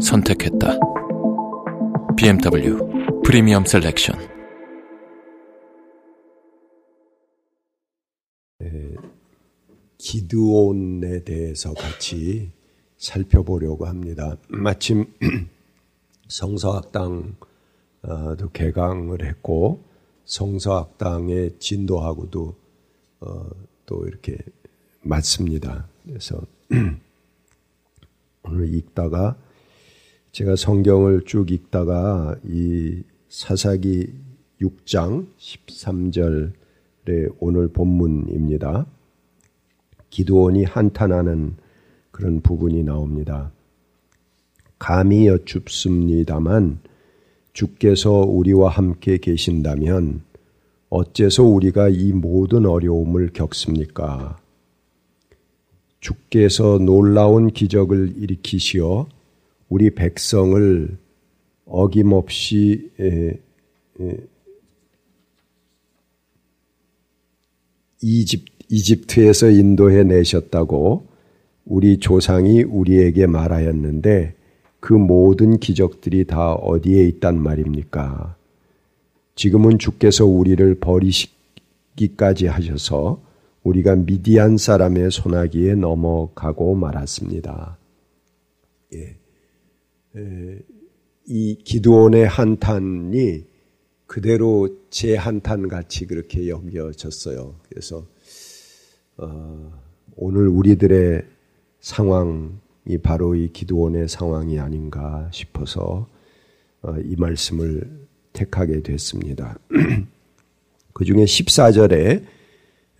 선택했다. BMW 프리미엄 셀렉션. 기드온에 대해서 같이 살펴보려고 합니다. 마침 성서학당도 개강을 했고 성서학당의 진도하고도 어, 또 이렇게 맞습니다. 그래서 오늘 읽다가 제가 성경을 쭉 읽다가 이 사사기 6장 13절의 오늘 본문입니다. 기도원이 한탄하는 그런 부분이 나옵니다. 감히 여쭙습니다만 주께서 우리와 함께 계신다면 어째서 우리가 이 모든 어려움을 겪습니까? 주께서 놀라운 기적을 일으키시어 우리 백성을 어김없이 이집, 이집트에서 인도해 내셨다고 우리 조상이 우리에게 말하였는데 그 모든 기적들이 다 어디에 있단 말입니까? 지금은 주께서 우리를 버리시기까지 하셔서 우리가 미디안 사람의 손아귀에 넘어가고 말았습니다. 예. 에, 이 기도원의 한탄이 그대로 제 한탄 같이 그렇게 여겨졌어요. 그래서 어, 오늘 우리들의 상황이 바로 이 기도원의 상황이 아닌가 싶어서 어, 이 말씀을 택하게 됐습니다. 그 중에 14절에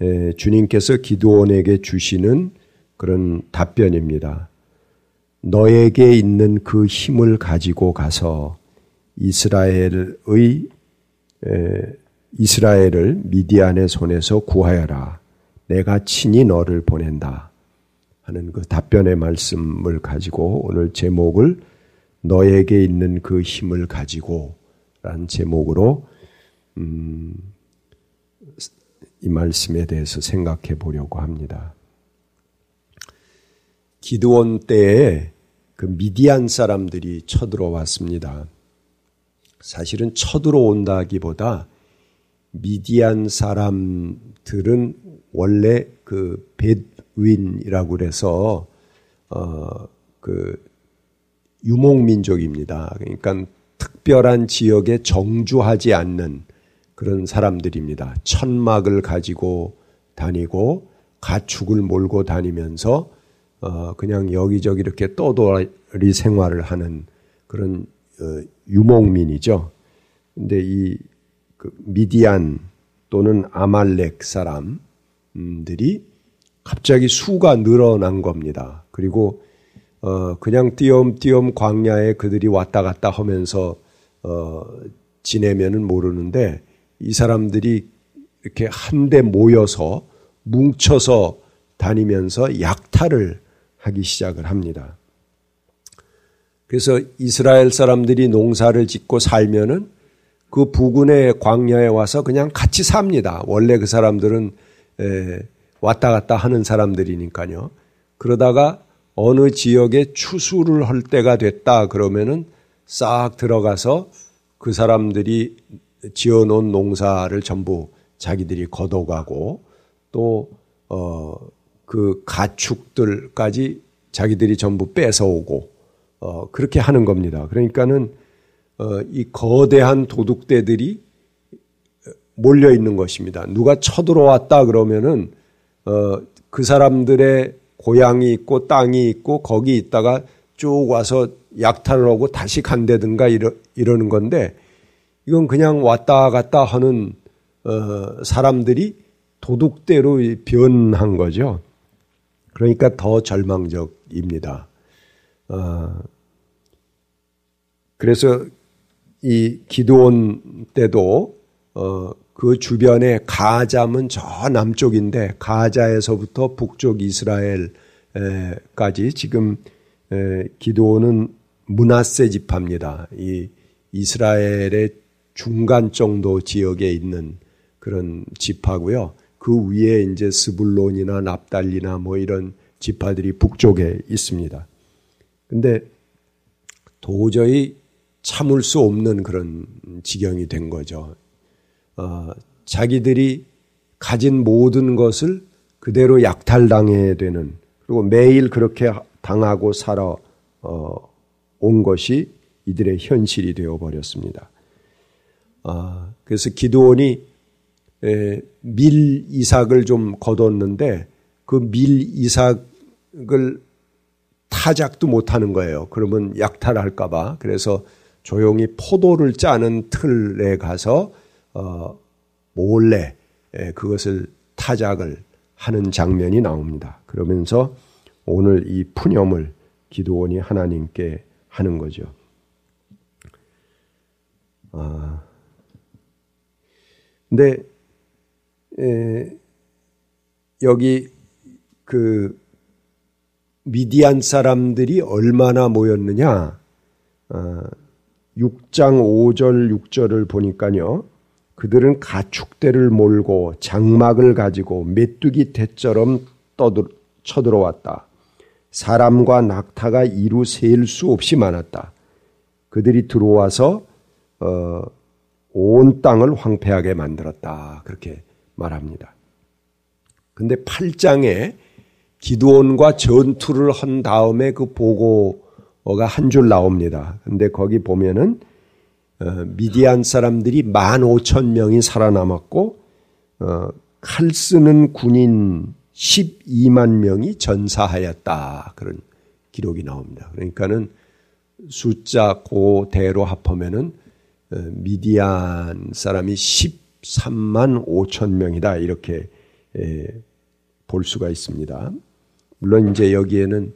에, 주님께서 기도원에게 주시는 그런 답변입니다. 너에게 있는 그 힘을 가지고 가서 이스라엘의 에, 이스라엘을 미디안의 손에서 구하여라. 내가 친히 너를 보낸다. 하는 그 답변의 말씀을 가지고 오늘 제목을 너에게 있는 그 힘을 가지고 라는 제목으로 음, 이 말씀에 대해서 생각해 보려고 합니다. 기드온 때에 그 미디안 사람들이 쳐들어왔습니다. 사실은 쳐들어온다기보다 미디안 사람들은 원래 그 벳윈이라고 그래서 어 그 유목 민족입니다. 그러니까 특별한 지역에 정주하지 않는 그런 사람들입니다. 천막을 가지고 다니고 가축을 몰고 다니면서 어 그냥 여기저기 이렇게 떠돌이 생활을 하는 그런 어 유목민이죠. 근데 이 그 미디안 또는 아말렉 사람들이 갑자기 수가 늘어난 겁니다. 그리고 어 그냥 띄엄띄엄 광야에 그들이 왔다 갔다 하면서 어 지내면은 모르는데 이 사람들이 이렇게 한데 모여서 뭉쳐서 다니면서 약탈을 하기 시작을 합니다. 그래서 이스라엘 사람들이 농사를 짓고 살면은 그 부근의 광야에 와서 그냥 같이 삽니다. 원래 그 사람들은 왔다 갔다 하는 사람들이니까요. 그러다가 어느 지역에 추수를 할 때가 됐다 그러면은 싹 들어가서 그 사람들이 지어 놓은 농사를 전부 자기들이 걷어가고 또, 어, 그 가축들까지 자기들이 전부 뺏어오고, 어, 그렇게 하는 겁니다. 그러니까는, 어, 이 거대한 도둑대들이 몰려 있는 것입니다. 누가 쳐들어왔다 그러면은, 어, 그 사람들의 고향이 있고 땅이 있고 거기 있다가 쭉 와서 약탈을 하고 다시 간다든가 이러, 이러는 건데, 이건 그냥 왔다 갔다 하는 어, 사람들이 도둑대로 변한 거죠. 그러니까 더 절망적입니다. 어, 그래서 이 기도원 때도 어, 그 주변에 가자면 저 남쪽인데 가자에서부터 북쪽 이스라엘까지 지금 기도원은 문하세 지파입니다. 이 이스라엘의 중간 정도 지역에 있는 그런 지파고요. 그 위에 이제 스불론이나 납달리나 뭐 이런 지파들이 북쪽에 있습니다. 근데 도저히 참을 수 없는 그런 지경이 된 거죠. 어, 자기들이 가진 모든 것을 그대로 약탈당해야 되는 그리고 매일 그렇게 당하고 살아 어, 온 것이 이들의 현실이 되어 버렸습니다. 아, 그래서 기도원이 에, 밀 이삭을 좀 거뒀는데 그 밀 이삭을 타작도 못하는 거예요. 그러면 약탈할까봐. 그래서 조용히 포도를 짜는 틀에 가서 어, 몰래 예, 그것을 타작을 하는 장면이 나옵니다. 그러면서 오늘 이 푸념을 기도원이 하나님께 하는 거죠. 아, 근데 에, 여기 그 미디안 사람들이 얼마나 모였느냐? 아, 6장 5절 6절을 보니까요. 그들은 가축대를 몰고 장막을 가지고 메뚜기 대처럼 떠들, 쳐들어왔다. 사람과 낙타가 이루 셀수 없이 많았다. 그들이 들어와서 어, 온 땅을 황폐하게 만들었다. 그렇게 말합니다. 근데 8장에 기도원과 전투를 한 다음에 그 보고가 한 줄 나옵니다. 근데 거기 보면은 어, 미디안 사람들이 만 오천 명이 살아남았고 어, 칼 쓰는 군인 12만 명이 전사하였다. 그런 기록이 나옵니다. 그러니까는 숫자 고대로 합하면은 어, 미디안 사람이 13만 5천 명이다. 이렇게 볼 수가 있습니다. 물론 이제 여기에는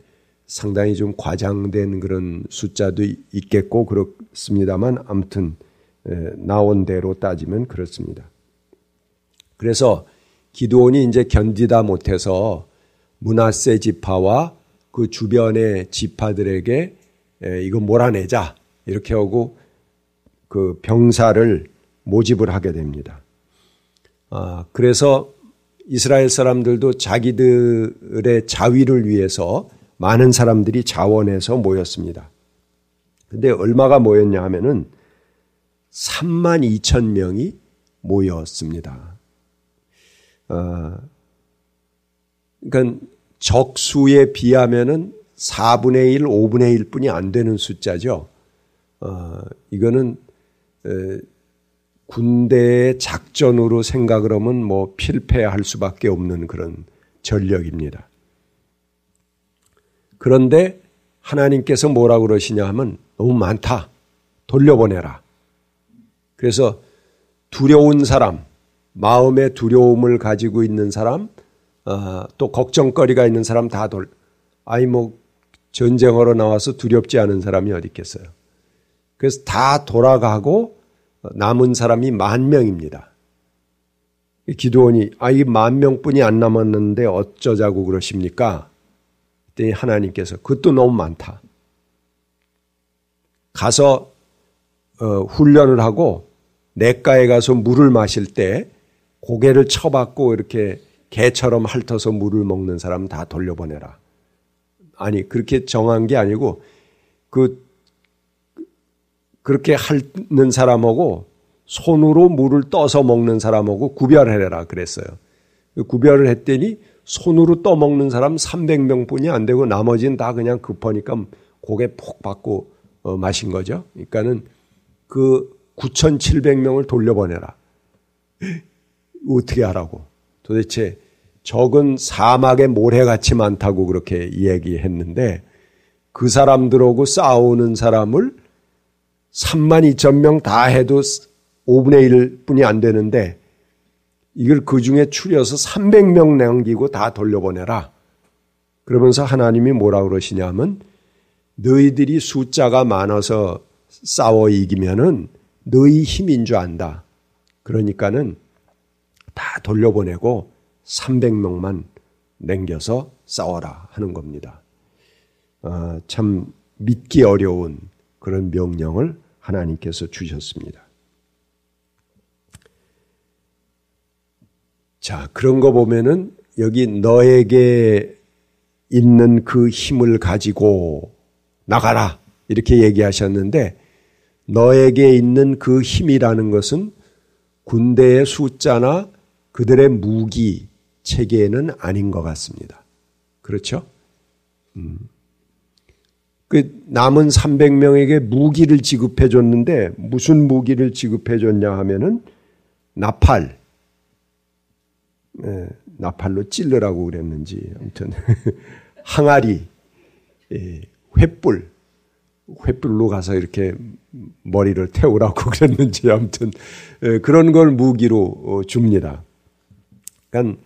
상당히 좀 과장된 그런 숫자도 있겠고 그렇습니다만 아무튼 나온 대로 따지면 그렇습니다. 그래서 기도원이 이제 견디다 못해서 문하세 지파와 그 주변의 지파들에게 이거 몰아내자 이렇게 하고 그 병사를 모집을 하게 됩니다. 아, 그래서 이스라엘 사람들도 자기들의 자위를 위해서 많은 사람들이 자원해서 모였습니다. 근데 얼마가 모였냐 하면은 3만 2천 명이 모였습니다. 어, 그러니까 적수에 비하면은 4분의 1, 5분의 1 뿐이 안 되는 숫자죠. 어, 이거는 에, 군대의 작전으로 생각을 하면 뭐 필패할 수밖에 없는 그런 전력입니다. 그런데 하나님께서 뭐라고 그러시냐 하면 너무 많다. 돌려보내라. 그래서 두려운 사람, 마음의 두려움을 가지고 있는 사람, 어, 또 걱정거리가 있는 사람 다 돌, 아이 뭐 전쟁하러 나와서 두렵지 않은 사람이 어디 있겠어요. 그래서 다 돌아가고 남은 사람이 만 명입니다. 기도원이 아 이 만 명뿐이 안 남았는데 어쩌자고 그러십니까? 그랬더니 하나님께서 그것도 너무 많다. 가서 어, 훈련을 하고 냇가에 가서 물을 마실 때 고개를 쳐박고 이렇게 개처럼 핥아서 물을 먹는 사람 다 돌려보내라. 아니 그렇게 정한 게 아니고 그 그렇게 핥는 사람하고 손으로 물을 떠서 먹는 사람하고 구별해라 그랬어요. 구별을 했더니 손으로 떠먹는 사람 300명 뿐이 안 되고 나머지는 다 그냥 급하니까 고개 폭 받고 어, 마신 거죠. 그러니까는 그 9,700명을 돌려보내라. 어떻게 하라고? 도대체 적은 사막의 모래같이 많다고 그렇게 얘기했는데 그 사람들하고 싸우는 사람을 3만 2천 명 다 해도 5분의 1 뿐이 안 되는데 이걸 그 중에 추려서 300명 남기고 다 돌려보내라. 그러면서 하나님이 뭐라 그러시냐면 너희들이 숫자가 많아서 싸워 이기면은 너희 힘인 줄 안다. 그러니까는 다 돌려보내고 300명만 남겨서 싸워라 하는 겁니다. 아, 참 믿기 어려운 그런 명령을 하나님께서 주셨습니다. 자, 그런 거 보면은 여기 너에게 있는 그 힘을 가지고 나가라. 이렇게 얘기하셨는데 너에게 있는 그 힘이라는 것은 군대의 숫자나 그들의 무기 체계는 아닌 것 같습니다. 그렇죠? 음. 그 남은 300명에게 무기를 지급해 줬는데 무슨 무기를 지급해 줬냐 하면은 나팔. 네, 나팔로 찔르라고 그랬는지 아무튼 항아리, 예, 횃불, 횃불로 가서 이렇게 머리를 태우라고 그랬는지 아무튼 예, 그런 걸 무기로 어, 줍니다. 그러니까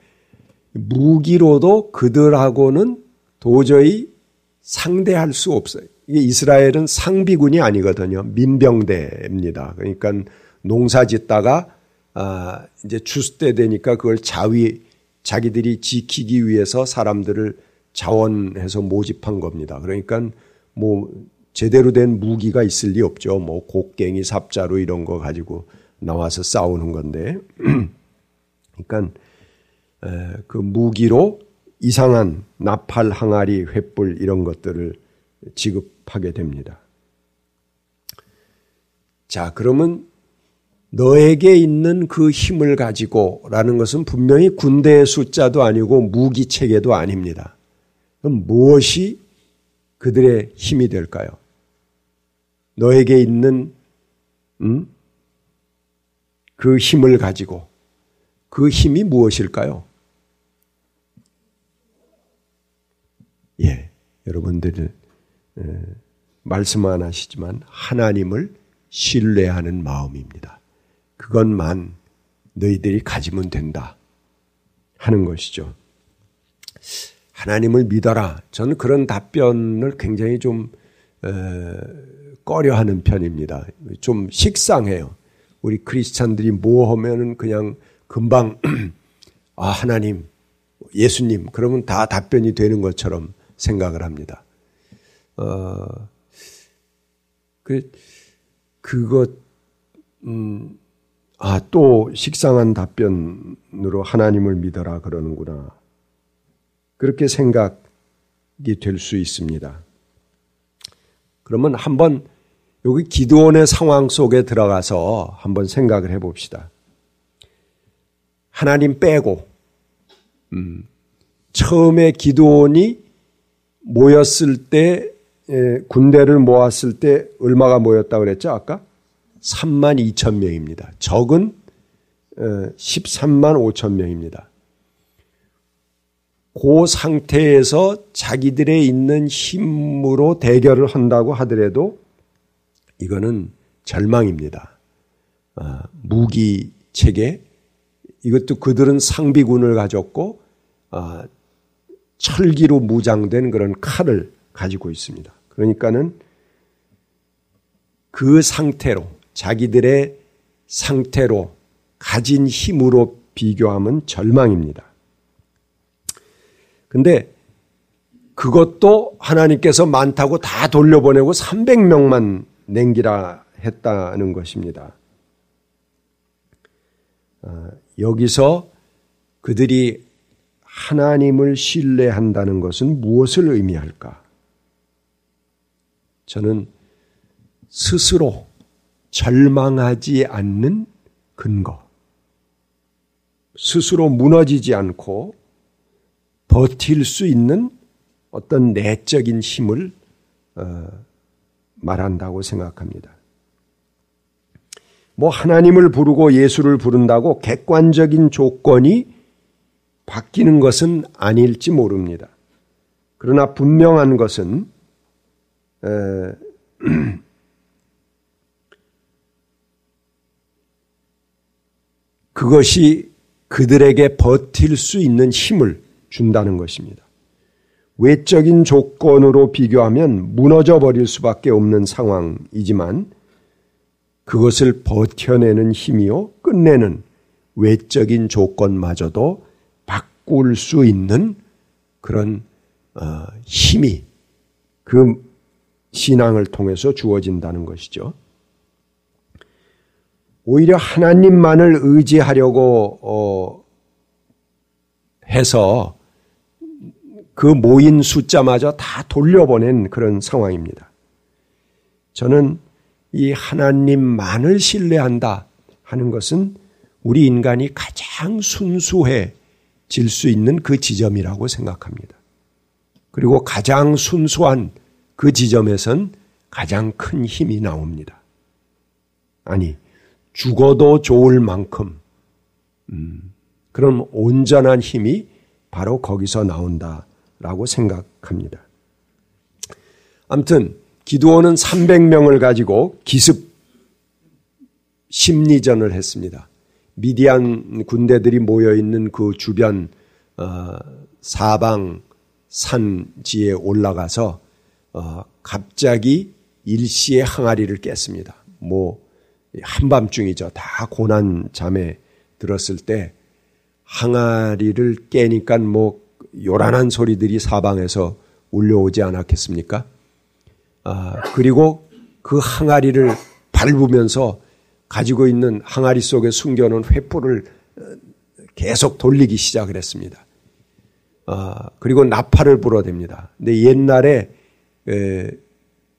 무기로도 그들하고는 도저히 상대할 수 없어요. 이게 이스라엘은 상비군이 아니거든요. 민병대입니다. 그러니까 농사 짓다가 아 이제 추수 때 되니까 그걸 자위 자기들이 지키기 위해서 사람들을 자원해서 모집한 겁니다. 그러니까 뭐 제대로 된 무기가 있을 리 없죠. 뭐 곡괭이, 삽자루 이런 거 가지고 나와서 싸우는 건데. 그러니까 그 무기로 이상한 나팔, 항아리, 횃불 이런 것들을 지급하게 됩니다. 자, 그러면 너에게 있는 그 힘을 가지고 라는 것은 분명히 군대의 숫자도 아니고 무기 체계도 아닙니다. 그럼 무엇이 그들의 힘이 될까요? 너에게 있는 음? 그 힘을 가지고 그 힘이 무엇일까요? 예, 여러분들 말씀 안 하시지만 하나님을 신뢰하는 마음입니다. 그것만 너희들이 가지면 된다 하는 것이죠. 하나님을 믿어라. 저는 그런 답변을 굉장히 좀 꺼려하는 편입니다. 좀 식상해요. 우리 크리스찬들이 뭐 하면은 그냥 금방 아 하나님, 예수님 그러면 다 답변이 되는 것처럼 생각을 합니다. 어, 그, 그것, 음, 아, 또 식상한 답변으로 하나님을 믿어라 그러는구나. 그렇게 생각이 될 수 있습니다. 그러면 한번 여기 기도원의 상황 속에 들어가서 한번 생각을 해 봅시다. 하나님 빼고, 음, 처음에 기도원이 모였을 때 예, 군대를 모았을 때 얼마가 모였다고 그랬죠? 아까 3만 2천 명입니다. 적은 13만 어, 5천 명입니다. 그 상태에서 자기들의 있는 힘으로 대결을 한다고 하더라도 이거는 절망입니다. 아, 무기 체계 이것도 그들은 상비군을 가졌고 아, 철기로 무장된 그런 칼을 가지고 있습니다. 그러니까는 그 상태로 자기들의 상태로 가진 힘으로 비교하면 절망입니다. 근데 그것도 하나님께서 많다고 다 돌려보내고 300명만 냉기라 했다는 것입니다. 아, 여기서 그들이 하나님을 신뢰한다는 것은 무엇을 의미할까? 저는 스스로 절망하지 않는 근거, 스스로 무너지지 않고 버틸 수 있는 어떤 내적인 힘을 어, 말한다고 생각합니다. 뭐 하나님을 부르고 예수를 부른다고 객관적인 조건이 바뀌는 것은 아닐지 모릅니다. 그러나 분명한 것은 그것이 그들에게 버틸 수 있는 힘을 준다는 것입니다. 외적인 조건으로 비교하면 무너져 버릴 수밖에 없는 상황이지만 그것을 버텨내는 힘이요 끝내는 외적인 조건마저도 바꿀 수 있는 그런 어, 힘이 그 신앙을 통해서 주어진다는 것이죠. 오히려 하나님만을 의지하려고 어, 해서 그 모인 숫자마저 다 돌려보낸 그런 상황입니다. 저는 이 하나님만을 신뢰한다 하는 것은 우리 인간이 가장 순수해 질 수 있는 그 지점이라고 생각합니다. 그리고 가장 순수한 그 지점에선 가장 큰 힘이 나옵니다. 아니, 죽어도 좋을 만큼, 음, 그런 온전한 힘이 바로 거기서 나온다라고 생각합니다. 아무튼, 기도원은 300명을 가지고 기습 심리전을 했습니다. 미디안 군대들이 모여 있는 그 주변 어, 사방 산지에 올라가서 어, 갑자기 일시에 항아리를 깼습니다. 뭐 한밤중이죠. 다 고난 잠에 들었을 때 항아리를 깨니까 뭐 요란한 소리들이 사방에서 울려오지 않았겠습니까? 아, 그리고 그 항아리를 밟으면서 가지고 있는 항아리 속에 숨겨놓은 횃불을 어, 계속 돌리기 시작을 했습니다. 아, 그리고 나팔을 불어댑니다. 근데 옛날에 에,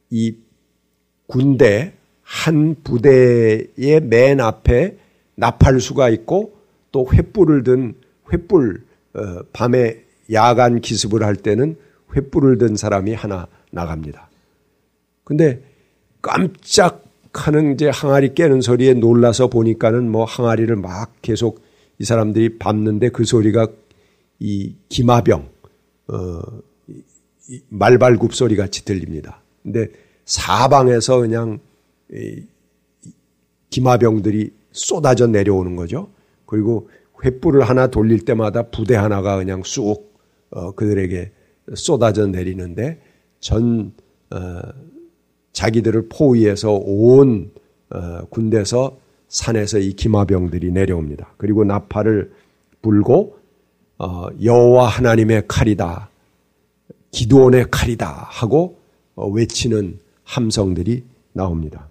이 군대 한 부대의 맨 앞에 나팔수가 있고 또 횃불을 든 횃불 어, 밤에 야간 기습을 할 때는 횃불을 든 사람이 하나 나갑니다. 근데 깜짝 하는 이제 항아리 깨는 소리에 놀라서 보니까는 뭐 항아리를 막 계속 이 사람들이 밟는데 그 소리가 이 기마병, 어, 말발굽 소리 같이 들립니다. 근데 사방에서 그냥 이 기마병들이 쏟아져 내려오는 거죠. 그리고 횃불을 하나 돌릴 때마다 부대 하나가 그냥 쑥 어, 그들에게 쏟아져 내리는데 전 어, 자기들을 포위해서 온 어, 군대에서 산에서 이 기마병들이 내려옵니다. 그리고 나팔을 불고 어, 여호와 하나님의 칼이다, 기도원의 칼이다 하고 어, 외치는 함성들이 나옵니다.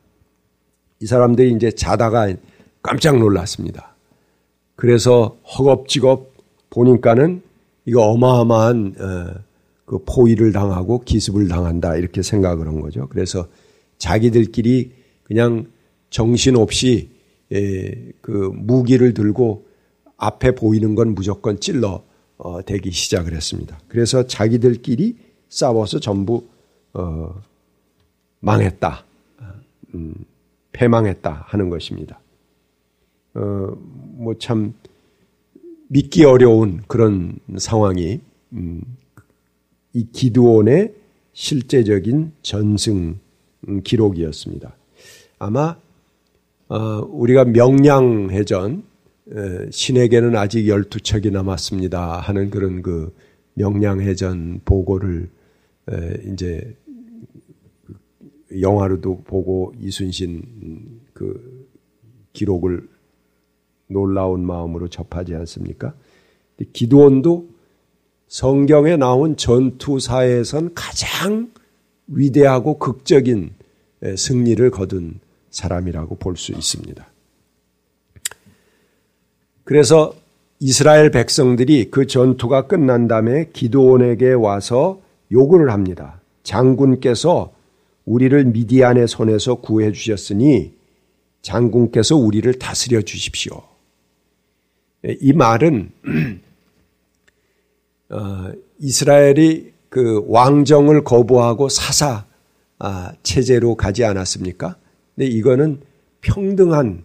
이 사람들이 이제 자다가 깜짝 놀랐습니다. 그래서 허겁지겁 보니까는 이거 어마어마한 그 포위를 당하고 기습을 당한다 이렇게 생각을 한 거죠. 그래서 자기들끼리 그냥 정신없이 그 무기를 들고 앞에 보이는 건 무조건 찔러 어, 대기 시작을 했습니다. 그래서 자기들끼리 싸워서 전부 어, 망했다, 음, 패망했다 하는 것입니다. 어, 뭐 참 믿기 어려운 그런 상황이 음, 이 기드온의 실제적인 전승 기록이었습니다. 아마 어, 우리가 명량해전 신에게는 아직 12척이 남았습니다 하는 그런 그 명량해전 보고를 이제 영화로도 보고 이순신 그 기록을 놀라운 마음으로 접하지 않습니까? 기도원도 성경에 나온 전투사에선 가장 위대하고 극적인 승리를 거둔 사람이라고 볼 수 있습니다. 그래서 이스라엘 백성들이 그 전투가 끝난 다음에 기도원에게 와서 요구를 합니다. 장군께서 우리를 미디안의 손에서 구해 주셨으니 장군께서 우리를 다스려 주십시오. 이 말은 어, 이스라엘이 그 왕정을 거부하고 사사 아, 체제로 가지 않았습니까? 근데 이거는 평등한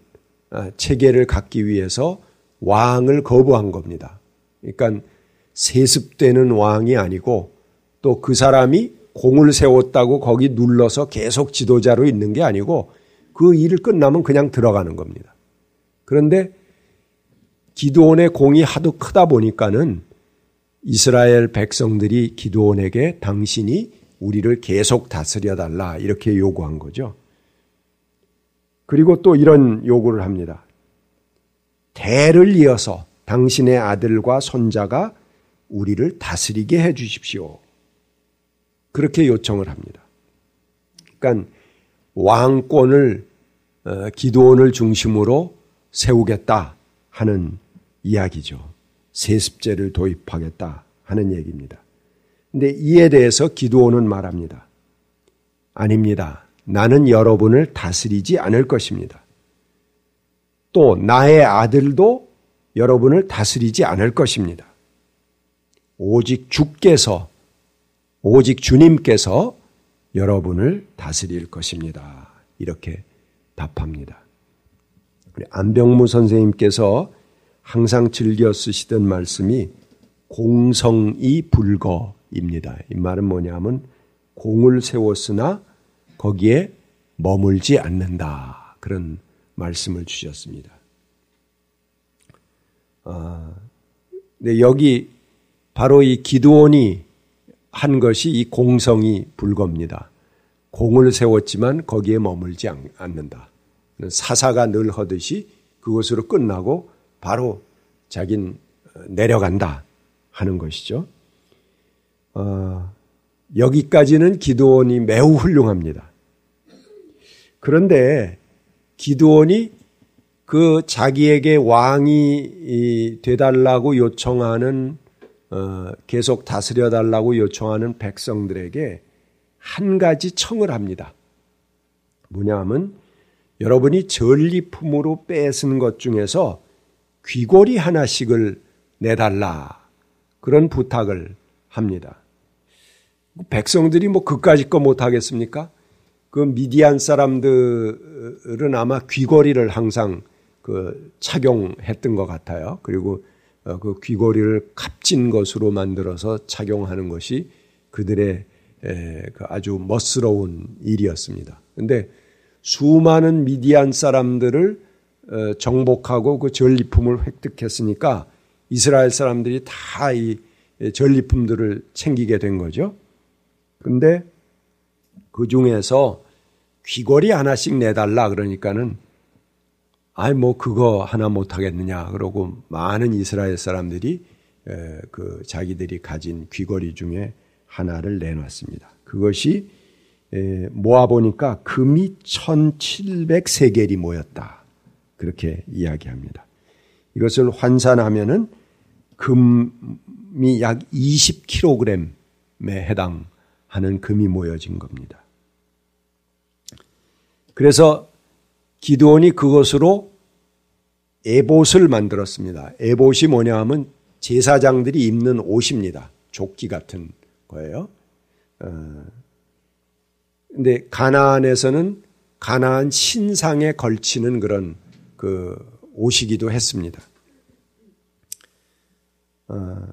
아, 체계를 갖기 위해서 왕을 거부한 겁니다. 그러니까 세습되는 왕이 아니고 또 그 사람이 공을 세웠다고 거기 눌러서 계속 지도자로 있는 게 아니고 그 일을 끝나면 그냥 들어가는 겁니다. 그런데 기도원의 공이 하도 크다 보니까는 이스라엘 백성들이 기도원에게 당신이 우리를 계속 다스려 달라 이렇게 요구한 거죠. 그리고 또 이런 요구를 합니다. 대를 이어서 당신의 아들과 손자가 우리를 다스리게 해 주십시오. 그렇게 요청을 합니다. 그러니까 왕권을 어, 기도원을 중심으로 세우겠다 하는 이야기죠. 세습제를 도입하겠다 하는 얘기입니다. 근데 이에 대해서 기도원은 말합니다. 아닙니다. 나는 여러분을 다스리지 않을 것입니다. 또 나의 아들도 여러분을 다스리지 않을 것입니다. 오직 주께서, 오직 주님께서 여러분을 다스릴 것입니다. 이렇게 답합니다. 안병무 선생님께서 항상 즐겨 쓰시던 말씀이 공성이 불거입니다. 이 말은 뭐냐면 공을 세웠으나 거기에 머물지 않는다. 그런 말씀을 주셨습니다. 아, 네, 여기 바로 이 기도원이 한 것이 이 공성이 불겁니다. 공을 세웠지만 거기에 머물지 않는다. 사사가 늘 하듯이 그것으로 끝나고 바로 자긴 내려간다 하는 것이죠. 어, 여기까지는 기도원이 매우 훌륭합니다. 그런데 기도원이 그 자기에게 왕이 되달라고 요청하는 어, 계속 다스려 달라고 요청하는 백성들에게 한 가지 청을 합니다. 뭐냐 하면 여러분이 전리품으로 뺏은 것 중에서 귀걸이 하나씩을 내달라. 그런 부탁을 합니다. 백성들이 뭐 그까짓 거 못하겠습니까? 그 미디안 사람들은 아마 귀걸이를 항상 그 착용했던 것 같아요. 그리고 어, 그 귀걸이를 값진 것으로 만들어서 착용하는 것이 그들의 그 아주 멋스러운 일이었습니다. 근데 수많은 미디안 사람들을 어, 정복하고 그 전리품을 획득했으니까 이스라엘 사람들이 다 이 전리품들을 챙기게 된 거죠. 근데 그 중에서 귀걸이 하나씩 내달라 그러니까는 아이 뭐 그거 하나 못 하겠느냐 그러고 많은 이스라엘 사람들이 그 자기들이 가진 귀걸이 중에 하나를 내놨습니다. 그것이 모아 보니까 금이 1700세겔이 모였다. 그렇게 이야기합니다. 이것을 환산하면은 금이 약 20kg에 해당하는 금이 모여진 겁니다. 그래서 기도원이 그것으로 에봇을 만들었습니다. 에봇이 뭐냐 하면 제사장들이 입는 옷입니다. 조끼 같은 거예요. 어, 근데 가나안에서는 가나안 신상에 걸치는 그런 그 옷이기도 했습니다. 어,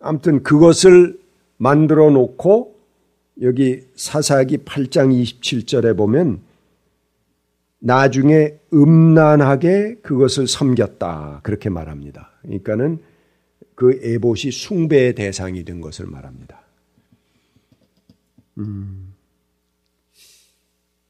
아무튼 그것을 만들어 놓고 여기 사사기 8장 27절에 보면 나중에 음란하게 그것을 섬겼다. 그렇게 말합니다. 그러니까는 그 에봇이 숭배의 대상이 된 것을 말합니다. 음,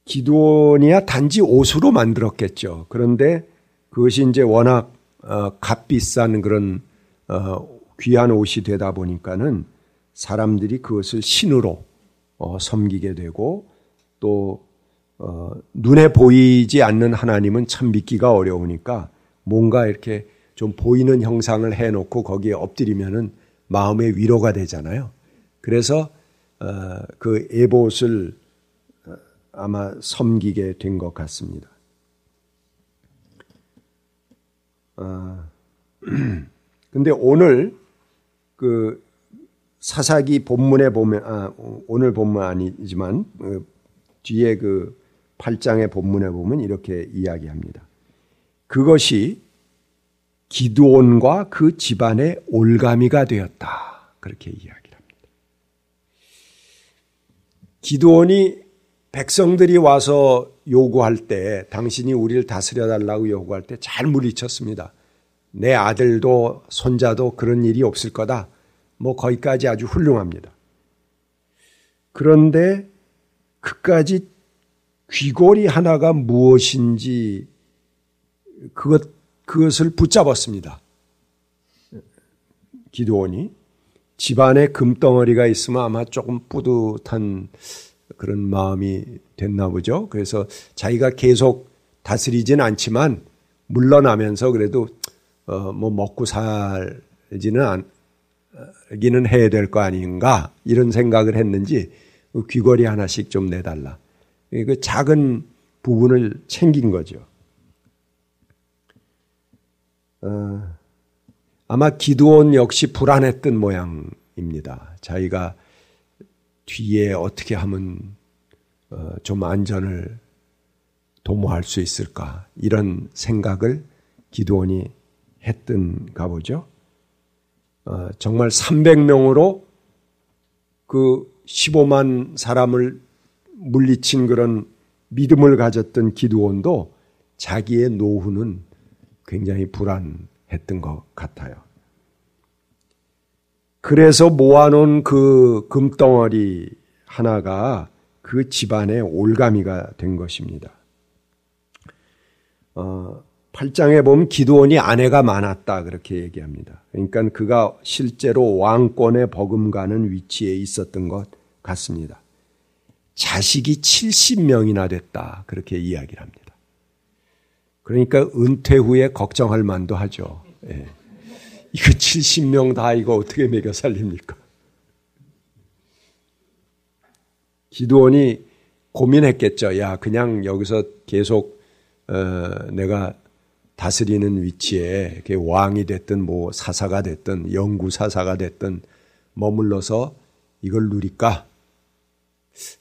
기도원이야 단지 옷으로 만들었겠죠. 그런데 그것이 이제 워낙 어, 값비싼 그런 어, 귀한 옷이 되다 보니까는 사람들이 그것을 신으로 어, 섬기게 되고 또 어, 눈에 보이지 않는 하나님은 참 믿기가 어려우니까 뭔가 이렇게 좀 보이는 형상을 해놓고 거기에 엎드리면은 마음의 위로가 되잖아요. 그래서 어, 그 에봇을 어, 아마 섬기게 된 것 같습니다. 아, 근데 오늘 그 사사기 본문에 보면 아, 오늘 본문 아니지만 어, 뒤에 그 8장의 본문에 보면 이렇게 이야기합니다. 그것이 기드온과 그 집안의 올가미가 되었다. 그렇게 이야기를 합니다. 기드온이 백성들이 와서 요구할 때 당신이 우리를 다스려 달라고 요구할 때 잘 물리쳤습니다. 내 아들도 손자도 그런 일이 없을 거다. 뭐 거기까지 아주 훌륭합니다. 그런데 그까지 귀걸이 하나가 무엇인지 그것 그것을 붙잡았습니다. 기도원이 집안에 금덩어리가 있으면 아마 조금 뿌듯한 그런 마음이 됐나 보죠. 그래서 자기가 계속 다스리진 않지만 물러나면서 그래도 어 뭐 먹고 살지는 않기는 해야 될 거 아닌가 이런 생각을 했는지 그 귀걸이 하나씩 좀 내달라. 그 작은 부분을 챙긴 거죠. 어, 아마 기도원 역시 불안했던 모양입니다. 자기가 뒤에 어떻게 하면 어, 좀 안전을 도모할 수 있을까 이런 생각을 기도원이 했던가 보죠. 어, 정말 300명으로 그 15만 사람을 물리친 그런 믿음을 가졌던 기도원도 자기의 노후는 굉장히 불안했던 것 같아요. 그래서 모아놓은 그 금덩어리 하나가 그 집안의 올가미가 된 것입니다. 어, 8장에 보면 기도원이 아내가 많았다 그렇게 얘기합니다. 그러니까 그가 실제로 왕권에 버금가는 위치에 있었던 것 같습니다. 자식이 70명이나 됐다 그렇게 이야기를 합니다. 그러니까 은퇴 후에 걱정할 만도 하죠. 예. 이거 70명 다 이거 어떻게 먹여 살립니까? 기도원이 고민했겠죠. 야, 그냥 여기서 계속 어, 내가 다스리는 위치에 왕이 됐든 뭐 사사가 됐든 영구 사사가 됐든 머물러서 이걸 누릴까?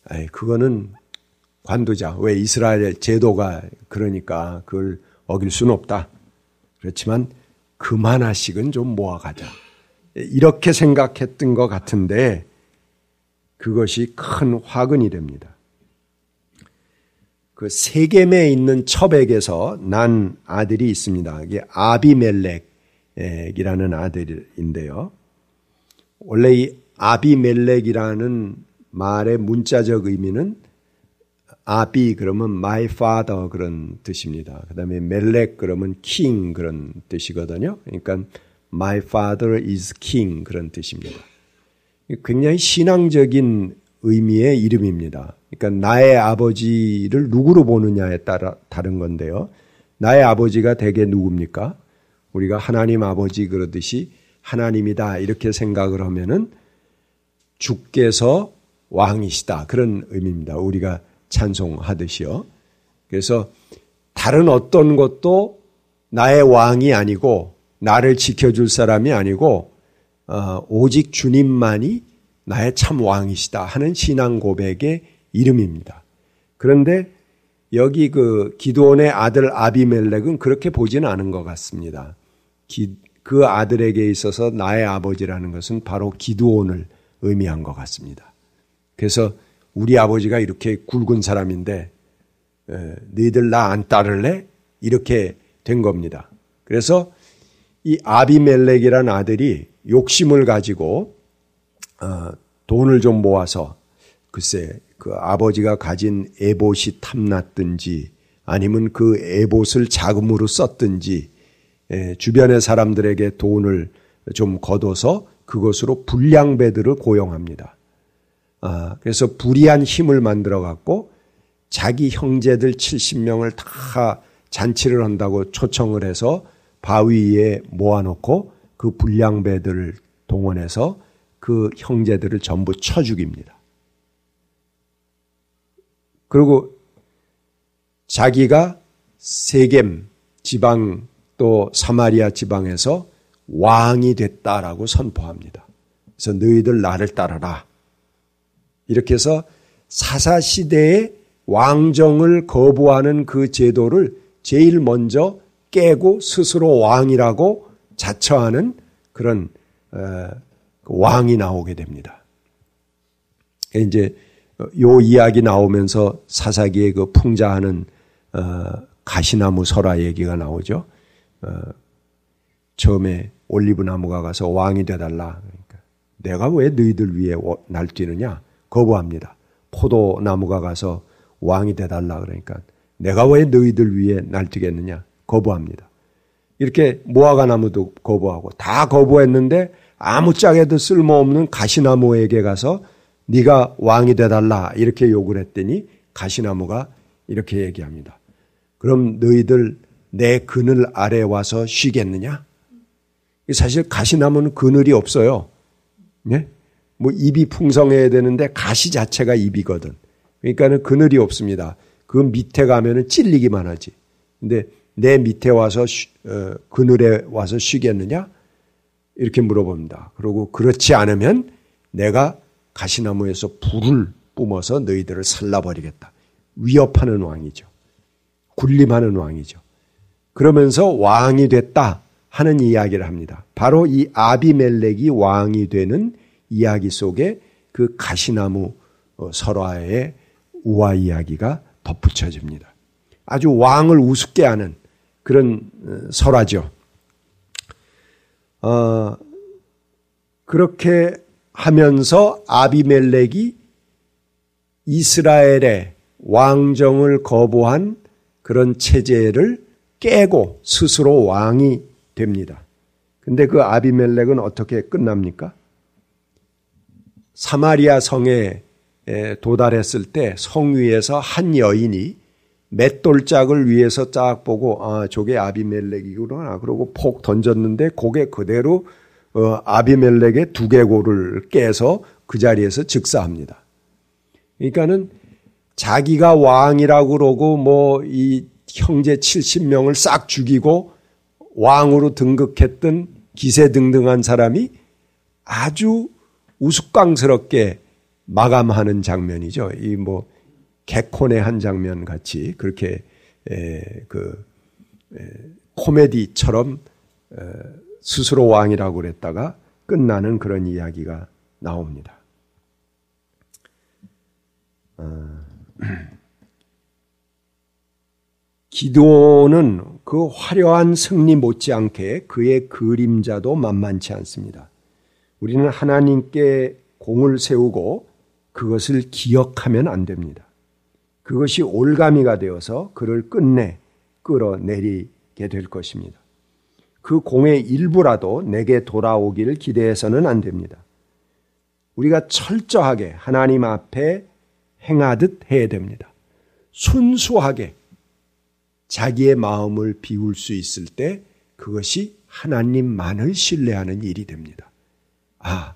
아이, 그거는 관두자. 왜 이스라엘 제도가 그러니까 그걸 어길 수는 없다. 그렇지만 그만하식은 좀 모아가자. 이렇게 생각했던 것 같은데 그것이 큰 화근이 됩니다. 그 세겜에 있는 첩에게서 난 아들이 있습니다. 이게 아비멜렉이라는 아들인데요. 원래 이 아비멜렉이라는 말의 문자적 의미는 아비 그러면 my father 그런 뜻입니다. 그 다음에 멜렉 그러면 king 그런 뜻이거든요. 그러니까 my father is king 그런 뜻입니다. 굉장히 신앙적인 의미의 이름입니다. 그러니까 나의 아버지를 누구로 보느냐에 따라 다른 건데요. 나의 아버지가 대개 누굽니까? 우리가 하나님 아버지 그러듯이 하나님이다 이렇게 생각을 하면은 주께서 왕이시다 그런 의미입니다. 우리가 찬송하듯이요. 그래서 다른 어떤 것도 나의 왕이 아니고 나를 지켜줄 사람이 아니고 어, 오직 주님만이 나의 참 왕이시다 하는 신앙 고백의 이름입니다. 그런데 여기 그 기도원의 아들 아비멜렉은 그렇게 보지는 않은 것 같습니다. 기, 그 아들에게 있어서 나의 아버지라는 것은 바로 기도원을 의미한 것 같습니다. 그래서 우리 아버지가 이렇게 굵은 사람인데 에, 너희들 나 안 따를래? 이렇게 된 겁니다. 그래서 이 아비멜렉이라는 아들이 욕심을 가지고 어, 돈을 좀 모아서 글쎄 그 아버지가 가진 에봇이 탐났든지 아니면 그 에봇을 자금으로 썼든지 에, 주변의 사람들에게 돈을 좀 걷어서 그것으로 불량배들을 고용합니다. 아, 그래서 불의한 힘을 만들어 갖고 자기 형제들 70명을 다 잔치를 한다고 초청을 해서 바위에 모아놓고 그 불량배들을 동원해서 그 형제들을 전부 쳐 죽입니다. 그리고 자기가 세겜 지방 또 사마리아 지방에서 왕이 됐다라고 선포합니다. 그래서 너희들 나를 따르라. 이렇게 해서 사사 시대의 왕정을 거부하는 그 제도를 제일 먼저 깨고 스스로 왕이라고 자처하는 그런 어, 그 왕이 나오게 됩니다. 이제 요 이야기 나오면서 사사기의 그 풍자하는 어, 가시나무 설화 얘기가 나오죠. 어, 처음에 올리브 나무가 가서 왕이 되달라. 그러니까 내가 왜 너희들 위해 날뛰느냐? 거부합니다. 포도나무가 가서 왕이 돼달라 그러니까 내가 왜 너희들 위해 날뛰겠느냐 거부합니다. 이렇게 무화과 나무도 거부하고 다 거부했는데 아무짝에도 쓸모없는 가시나무에게 가서 네가 왕이 돼달라 이렇게 요구를 했더니 가시나무가 이렇게 얘기합니다. 그럼 너희들 내 그늘 아래 와서 쉬겠느냐? 사실 가시나무는 그늘이 없어요. 네? 뭐 입이 풍성해야 되는데 가시 자체가 입이거든. 그러니까는 그늘이 없습니다. 그 밑에 가면은 찔리기만 하지. 근데 내 밑에 와서 쉬, 어, 그늘에 와서 쉬겠느냐? 이렇게 물어봅니다. 그리고 그렇지 않으면 내가 가시나무에서 불을 뿜어서 너희들을 살라버리겠다. 위협하는 왕이죠. 군림하는 왕이죠. 그러면서 왕이 됐다 하는 이야기를 합니다. 바로 이 아비멜렉이 왕이 되는 이야기 속에 그 가시나무 어, 설화의 우화 이야기가 덧붙여집니다. 아주 왕을 우습게 하는 그런 어, 설화죠. 어, 그렇게 하면서 아비멜렉이 이스라엘의 왕정을 거부한 그런 체제를 깨고 스스로 왕이 됩니다. 근데 그 아비멜렉은 어떻게 끝납니까? 사마리아 성에 도달했을 때 성 위에서 한 여인이 맷돌짝을 위에서 쫙 보고 아 저게 아비멜렉이구나 그러고 폭 던졌는데 고개 그대로 어, 아비멜렉의 두개골을 깨서 그 자리에서 즉사합니다. 그러니까는 자기가 왕이라고 그러고 뭐 이 형제 70명을 싹 죽이고 왕으로 등극했던 기세등등한 사람이 아주 우스꽝스럽게 마감하는 장면이죠. 이 뭐 개콘의 한 장면 같이 그렇게 에, 그 에, 코미디처럼 에, 스스로 왕이라고 그랬다가 끝나는 그런 이야기가 나옵니다. 어, 기도는 그 화려한 승리 못지않게 그의 그림자도 만만치 않습니다. 우리는 하나님께 공을 세우고 그것을 기억하면 안 됩니다. 그것이 올가미가 되어서 그를 끝내 끌어내리게 될 것입니다. 그 공의 일부라도 내게 돌아오기를 기대해서는 안 됩니다. 우리가 철저하게 하나님 앞에 행하듯 해야 됩니다. 순수하게 자기의 마음을 비울 수 있을 때 그것이 하나님만을 신뢰하는 일이 됩니다. 아,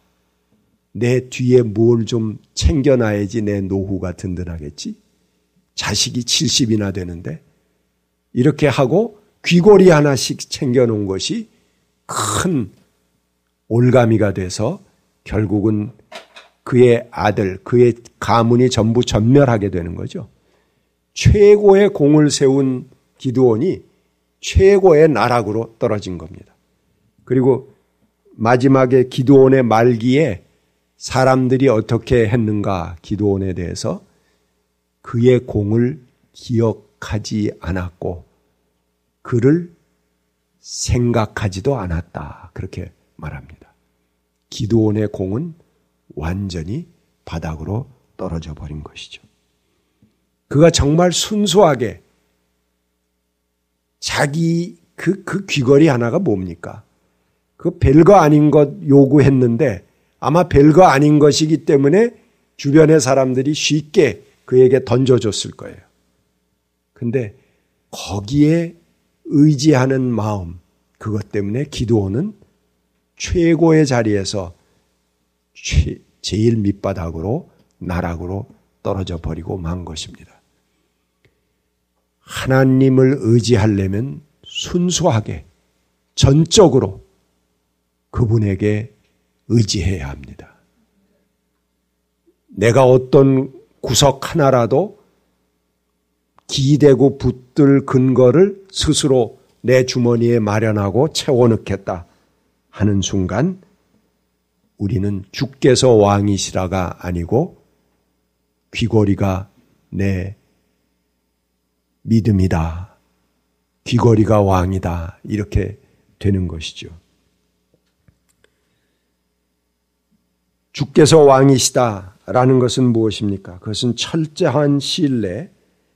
내 뒤에 뭘 좀 챙겨놔야지 내 노후가 든든하겠지? 자식이 70이나 되는데 이렇게 하고 귀걸이 하나씩 챙겨놓은 것이 큰 올가미가 돼서 결국은 그의 아들, 그의 가문이 전부 전멸하게 되는 거죠. 최고의 공을 세운 기드온이 최고의 나락으로 떨어진 겁니다. 그리고 마지막에 기드온의 말기에 사람들이 어떻게 했는가 기드온에 대해서 그의 공을 기억하지 않았고 그를 생각하지도 않았다. 그렇게 말합니다. 기드온의 공은 완전히 바닥으로 떨어져 버린 것이죠. 그가 정말 순수하게 자기 그, 그 귀걸이 하나가 뭡니까? 그 별거 아닌 것 요구했는데 아마 별거 아닌 것이기 때문에 주변의 사람들이 쉽게 그에게 던져줬을 거예요. 근데 거기에 의지하는 마음, 그것 때문에 기도원은 최고의 자리에서 제일 밑바닥으로 나락으로 떨어져 버리고 만 것입니다. 하나님을 의지하려면 순수하게 전적으로 그분에게 의지해야 합니다. 내가 어떤 구석 하나라도 기대고 붙들 근거를 스스로 내 주머니에 마련하고 채워넣겠다 하는 순간 우리는 주께서 왕이시라가 아니고 귀걸이가 내 믿음이다. 귀걸이가 왕이다. 이렇게 되는 것이죠. 주께서 왕이시다 라는 것은 무엇입니까? 그것은 철저한 신뢰,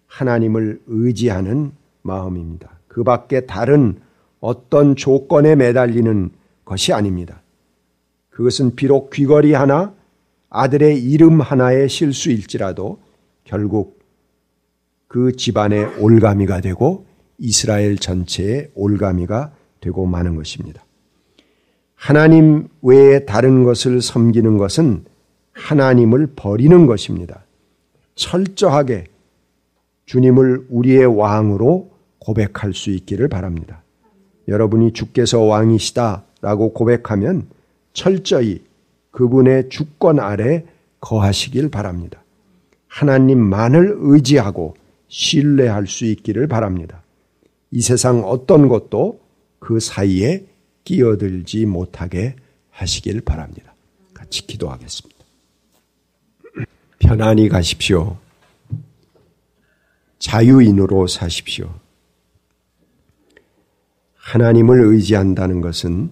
하나님을 의지하는 마음입니다. 그 밖에 다른 어떤 조건에 매달리는 것이 아닙니다. 그것은 비록 귀걸이 하나, 아들의 이름 하나의 실수일지라도 결국 그 집안의 올가미가 되고 이스라엘 전체의 올가미가 되고 마는 것입니다. 하나님 외에 다른 것을 섬기는 것은 하나님을 버리는 것입니다. 철저하게 주님을 우리의 왕으로 고백할 수 있기를 바랍니다. 여러분이 주께서 왕이시다라고 고백하면 철저히 그분의 주권 아래 거하시길 바랍니다. 하나님만을 의지하고 신뢰할 수 있기를 바랍니다. 이 세상 어떤 것도 그 사이에 끼어들지 못하게 하시길 바랍니다. 같이 기도하겠습니다. 편안히 가십시오. 자유인으로 사십시오. 하나님을 의지한다는 것은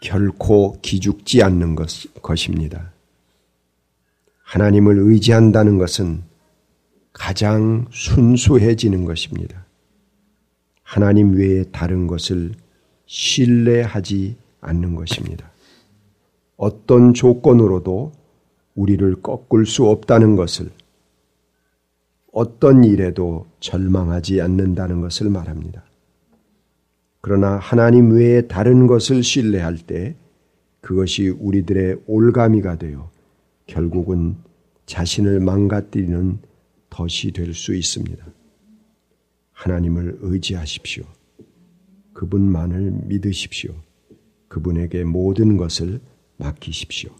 결코 기죽지 않는 것, 것입니다. 하나님을 의지한다는 것은 가장 순수해지는 것입니다. 하나님 외에 다른 것을 신뢰하지 않는 것입니다. 어떤 조건으로도 우리를 꺾을 수 없다는 것을 어떤 일에도 절망하지 않는다는 것을 말합니다. 그러나 하나님 외에 다른 것을 신뢰할 때 그것이 우리들의 올가미가 되어 결국은 자신을 망가뜨리는 덫이 될 수 있습니다. 하나님을 의지하십시오. 그분만을 믿으십시오. 그분에게 모든 것을 맡기십시오.